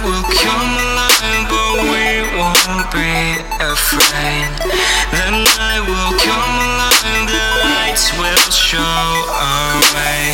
come alive, but we won't be afraid. The night will come alive, the lights will show our way.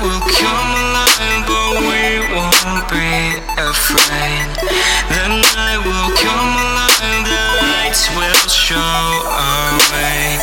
Will come alive, but we won't be afraid. The night will come alive, the lights will show our way.